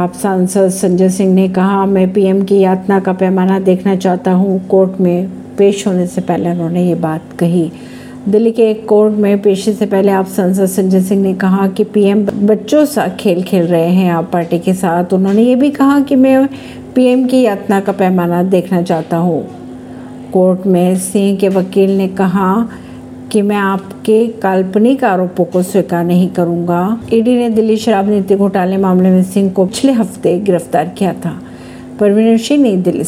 आप सांसद संजय सिंह ने कहा, मैं पीएम की यातना का पैमाना देखना चाहता हूँ। कोर्ट में पेश होने से पहले उन्होंने ये बात कही। दिल्ली के एक कोर्ट में पेशी से पहले आप सांसद संजय सिंह ने कहा कि पीएम बच्चों सा खेल खेल रहे हैं आप पार्टी के साथ। उन्होंने ये भी कहा कि मैं पीएम की यातना का पैमाना देखना चाहता हूँ। कोर्ट में सिंह के वकील ने कहा कि मैं आपके काल्पनिक आरोपों को स्वीकार नहीं करूँगा। ईडी ने दिल्ली शराब नीति घोटाले मामले में सिंह को पिछले हफ़्ते गिरफ़्तार किया था। परवीन सिंह नई दिल्ली